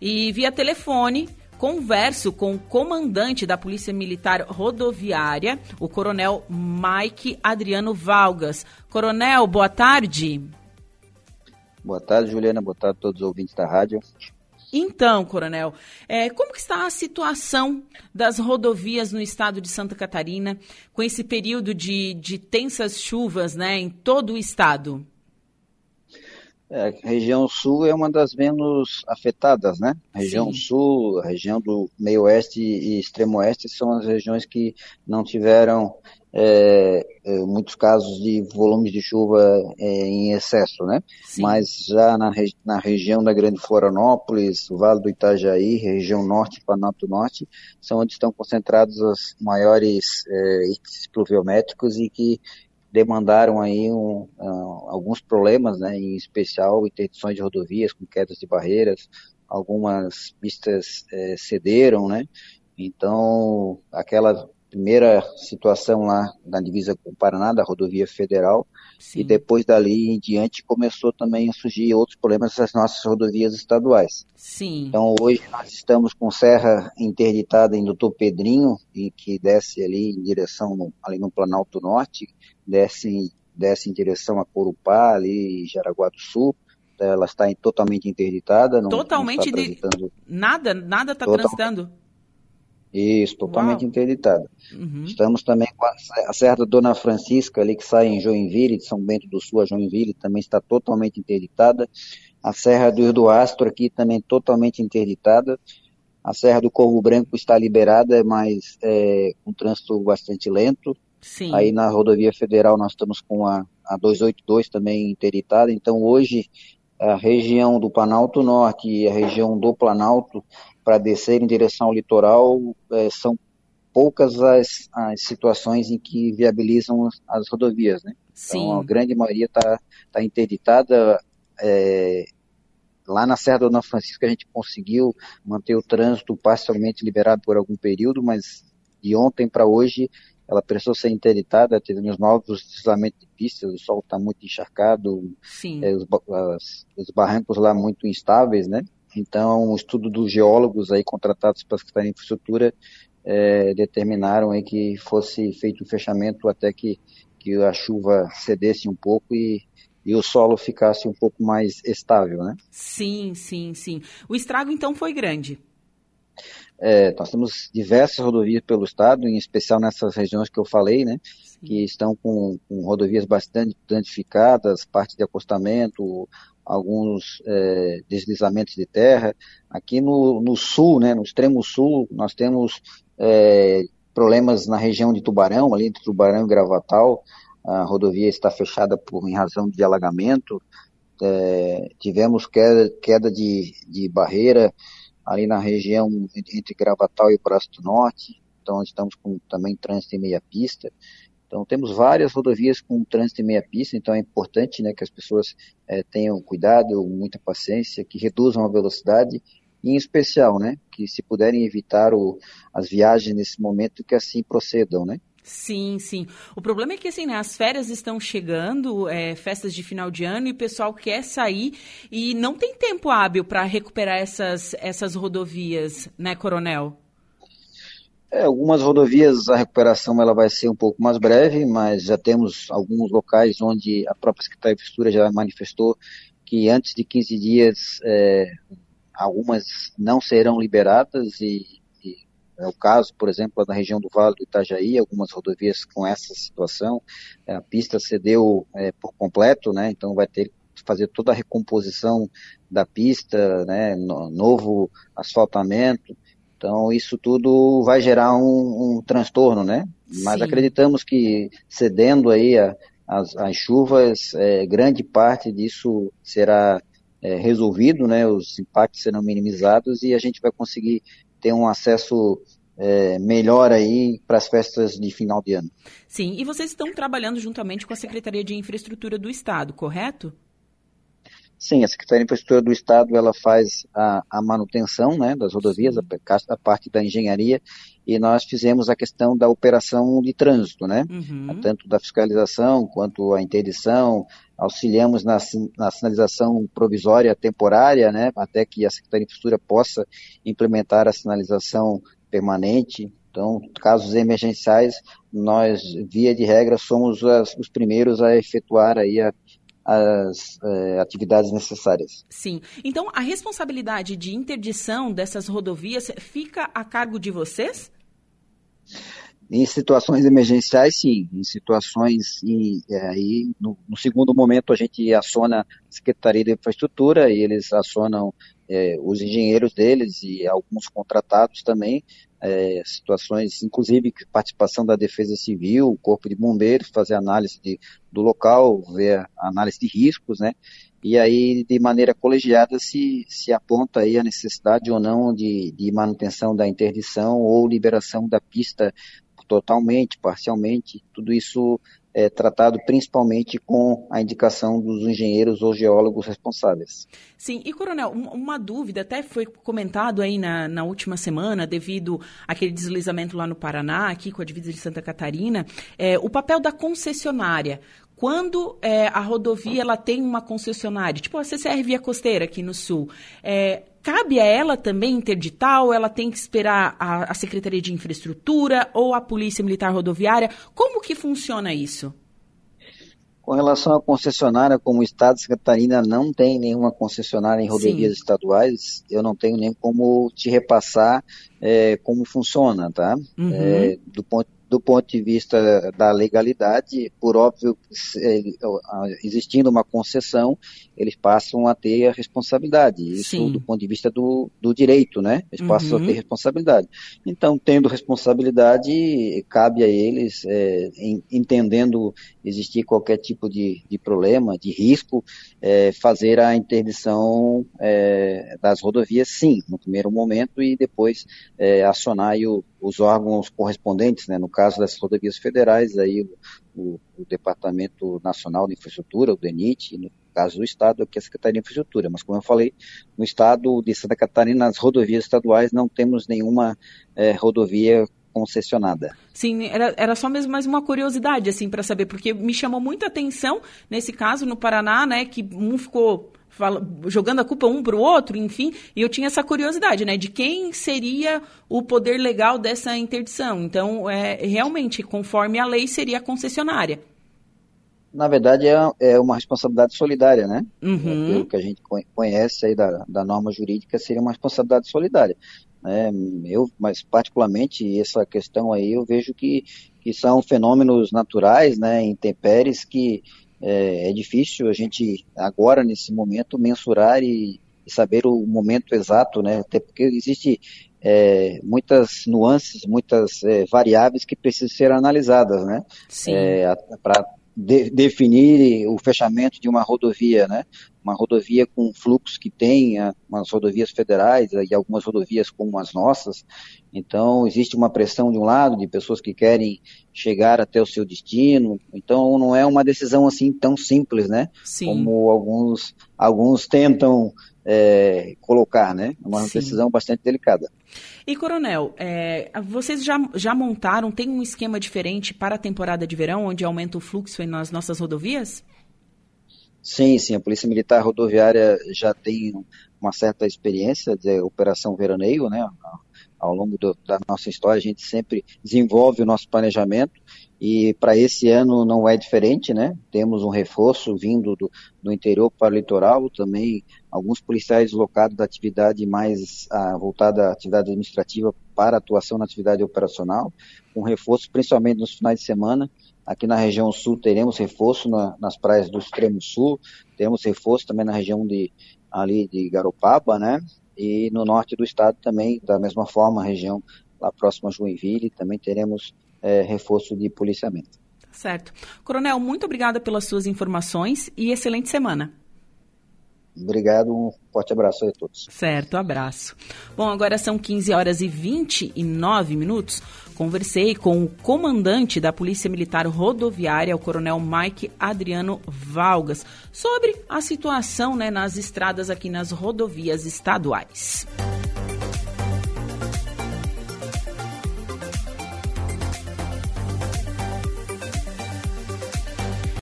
E via telefone, converso com o comandante da Polícia Militar Rodoviária, o Coronel Mike Adriano Valgas. Coronel, boa tarde. Boa tarde, Juliana. Boa tarde a todos os ouvintes da rádio. Então, Coronel, é, como que está a situação das rodovias no estado de Santa Catarina com esse período de, de tensas chuvas né, em todo o estado? É, a região sul é uma das menos afetadas, né? A região Sim. sul, a região do meio oeste e extremo oeste são as regiões que não tiveram é, é, muitos casos de volumes de chuva é, em excesso, né? Sim. Mas já na, na região da Grande Florianópolis, Vale do Itajaí, região norte, Planalto Norte, são onde estão concentrados os maiores é, índices pluviométricos e que demandaram aí um, uh, alguns problemas, né, em especial interdições de rodovias com quedas de barreiras, algumas pistas é, cederam, né, então aquela primeira situação lá na divisa com o Paraná, da rodovia federal, Sim. e depois dali em diante começou também a surgir outros problemas nas nossas rodovias estaduais. Sim. Então hoje nós estamos com serra interditada em Doutor Pedrinho, e que desce ali em direção ali no Planalto Norte, desce, desce em direção a Corupá, ali em Jaraguá do Sul, ela está totalmente interditada. Não, totalmente não está de... Nada, nada está Total... transitando. Isso, totalmente Uau. interditada. Uhum. Estamos também com a, Serra da Dona Francisca, ali que sai em Joinville, de São Bento do Sul a Joinville, também está totalmente interditada. A Serra do Rio do Astro aqui também totalmente interditada. A Serra do Corvo Branco está liberada, mas é, com trânsito bastante lento. Sim. Aí na rodovia federal nós estamos com a, a 282 também interditada. Então hoje a região do Planalto Norte e a região do Planalto para descer em direção ao litoral, é, são poucas as, as, situações em que viabilizam as, as rodovias, né? Sim. Então a grande maioria está tá interditada. É, lá na Serra do Dona Francisca a gente conseguiu manter o trânsito parcialmente liberado por algum período, mas de ontem para hoje ela precisou ser interditada, tivemos novos deslizamentos de pistas, o sol está muito encharcado, é, os, as, os barrancos lá muito instáveis, né? Então, o estudo dos geólogos aí contratados para a infraestrutura é, determinaram aí que fosse feito um fechamento até que, que a chuva cedesse um pouco e, e o solo ficasse um pouco mais estável, né? Sim, sim, sim. O estrago então foi grande. É, nós temos diversas rodovias pelo estado, em especial nessas regiões que eu falei, né, Sim. que estão com, com, rodovias bastante danificadas, parte de acostamento, alguns é, deslizamentos de terra. Aqui no, no, sul, né, no extremo sul, nós temos é, problemas na região de Tubarão, ali entre Tubarão e Gravatal. A rodovia está fechada por em razão de alagamento. É, tivemos queda, queda de, de barreira ali na região entre Gravatal e Braço do Norte. Então estamos com também trânsito em meia pista. Então temos várias rodovias com trânsito em meia pista, então é importante né, que as pessoas é, tenham cuidado, muita paciência, que reduzam a velocidade e em especial, né, que se puderem evitar o, as viagens nesse momento, que assim procedam, né. Sim, sim. O problema é que assim, né, as férias estão chegando, é, festas de final de ano, e o pessoal quer sair e não tem tempo hábil para recuperar essas, essas rodovias, né, Coronel? É, algumas rodovias a recuperação ela vai ser um pouco mais breve, mas já temos alguns locais onde a própria Secretaria de Infraestrutura já manifestou que antes de 15 dias é, algumas não serão liberadas e, é o caso, por exemplo, na região do Vale do Itajaí, algumas rodovias com essa situação, é, a pista cedeu é, por completo, né, então vai ter que fazer toda a recomposição da pista, né, no, novo asfaltamento, então, isso tudo vai gerar um, um transtorno, né? Mas Sim. acreditamos que cedendo aí a, as, as, chuvas, é, grande parte disso será é, resolvido, né? Os impactos serão minimizados e a gente vai conseguir ter um acesso é, melhor aí para as festas de final de ano. Sim, e vocês estão trabalhando juntamente com a Secretaria de Infraestrutura do Estado, correto? Sim, a Secretaria de Infraestrutura do Estado ela faz a, a manutenção né, das rodovias, a, a, parte da engenharia, e nós fizemos a questão da operação de trânsito, né? Uhum. Tanto da fiscalização quanto a interdição, auxiliamos na, na sinalização provisória temporária, né? Até que a Secretaria de Infraestrutura possa implementar a sinalização permanente. Então, casos emergenciais, nós, via de regra, somos as, os primeiros a efetuar aí a, as é, atividades necessárias. Sim. Então, a responsabilidade de interdição dessas rodovias fica a cargo de vocês? Em situações emergenciais, sim. Em situações, e é, aí, no, no, segundo momento, a gente aciona a Secretaria de Infraestrutura e eles acionam é, os engenheiros deles e alguns contratados também, é, situações, inclusive participação da Defesa Civil, Corpo de Bombeiros, fazer análise de, do local, ver análise de riscos, né? E aí, de maneira colegiada, se, se aponta aí a necessidade ou não de, de manutenção da interdição ou liberação da pista totalmente, parcialmente, tudo isso é tratado principalmente com a indicação dos engenheiros ou geólogos responsáveis. Sim, e Coronel, uma dúvida, até foi comentado aí na, na última semana, devido àquele deslizamento lá no Paraná, aqui com a divisa de Santa Catarina, é, o papel da concessionária quando é, a rodovia ela tem uma concessionária, tipo a CCR Via Costeira aqui no Sul, é, cabe a ela também interditar ou ela tem que esperar a, a, Secretaria de Infraestrutura ou a Polícia Militar Rodoviária? Como que funciona isso? Com relação à concessionária, como o Estado de Catarina não tem nenhuma concessionária em rodovias Sim. estaduais, eu não tenho nem como te repassar é, como funciona, tá? Uhum. É, do ponto do ponto de vista da legalidade, por óbvio, existindo uma concessão, eles passam a ter a responsabilidade. Isso Sim. do ponto de vista do, do direito, né? Eles passam uhum. a ter responsabilidade. Então, tendo responsabilidade, cabe a eles, é, em, entendendo existir qualquer tipo de, de problema, de risco, é, fazer a interdição é, das rodovias, sim, no primeiro momento, e depois é, acionar o, os órgãos correspondentes, né, no caso das rodovias federais, aí o, o, Departamento Nacional de Infraestrutura, o DENIT, no caso do Estado, aqui a Secretaria de Infraestrutura. Mas, como eu falei, no Estado de Santa Catarina, nas rodovias estaduais, não temos nenhuma é, rodovia concessionada. Sim, era, era só mesmo mais uma curiosidade, assim, para saber, porque me chamou muita atenção, nesse caso, no Paraná, né, que um ficou fala, jogando a culpa um para o outro, enfim, e eu tinha essa curiosidade, né, de quem seria o poder legal dessa interdição. Então, é, realmente, conforme a lei, seria a concessionária. Na verdade, é, é uma responsabilidade solidária, né? Uhum. Pelo que a gente conhece aí da, da norma jurídica, seria uma responsabilidade solidária. Né? Eu, mas particularmente, essa questão aí, eu vejo que, que são fenômenos naturais, né, intempéries, que é, é difícil a gente agora nesse momento mensurar e, e, saber o momento exato, né? Até porque existe é, muitas nuances, muitas é, variáveis que precisam ser analisadas, né? É, Para de, definir o fechamento de uma rodovia, né? Uma rodovia com fluxo que tem umas rodovias federais e algumas rodovias como as nossas. Então, existe uma pressão de um lado, de pessoas que querem chegar até o seu destino. Então, não é uma decisão assim tão simples, né? Sim. Como alguns, alguns tentam é, colocar, né? É uma Sim. decisão bastante delicada. E, Coronel, é, vocês já, já montaram, tem um esquema diferente para a temporada de verão, onde aumenta o fluxo nas nossas rodovias? Sim, sim, a Polícia Militar Rodoviária já tem uma certa experiência de operação veraneio, né? Ao longo do, da nossa história, a gente sempre desenvolve o nosso planejamento e para esse ano não é diferente, né? Temos um reforço vindo do, do interior para o litoral, também alguns policiais locados da atividade mais ah, voltada à atividade administrativa para atuação na atividade operacional, um reforço principalmente nos finais de semana. Aqui na região sul teremos reforço na, nas praias do extremo sul, temos reforço também na região de ali de Garopaba, né? E no norte do estado também, da mesma forma, a região lá próxima a Joinville, também teremos é, reforço de policiamento. Certo. Coronel, muito obrigada pelas suas informações e excelente semana. Obrigado, um forte abraço a todos. Certo, abraço. Bom, agora são 15 horas e 29 minutos. Conversei com o comandante da Polícia Militar Rodoviária, o Coronel Mike Adriano Valgas, sobre a situação né, nas estradas aqui nas rodovias estaduais.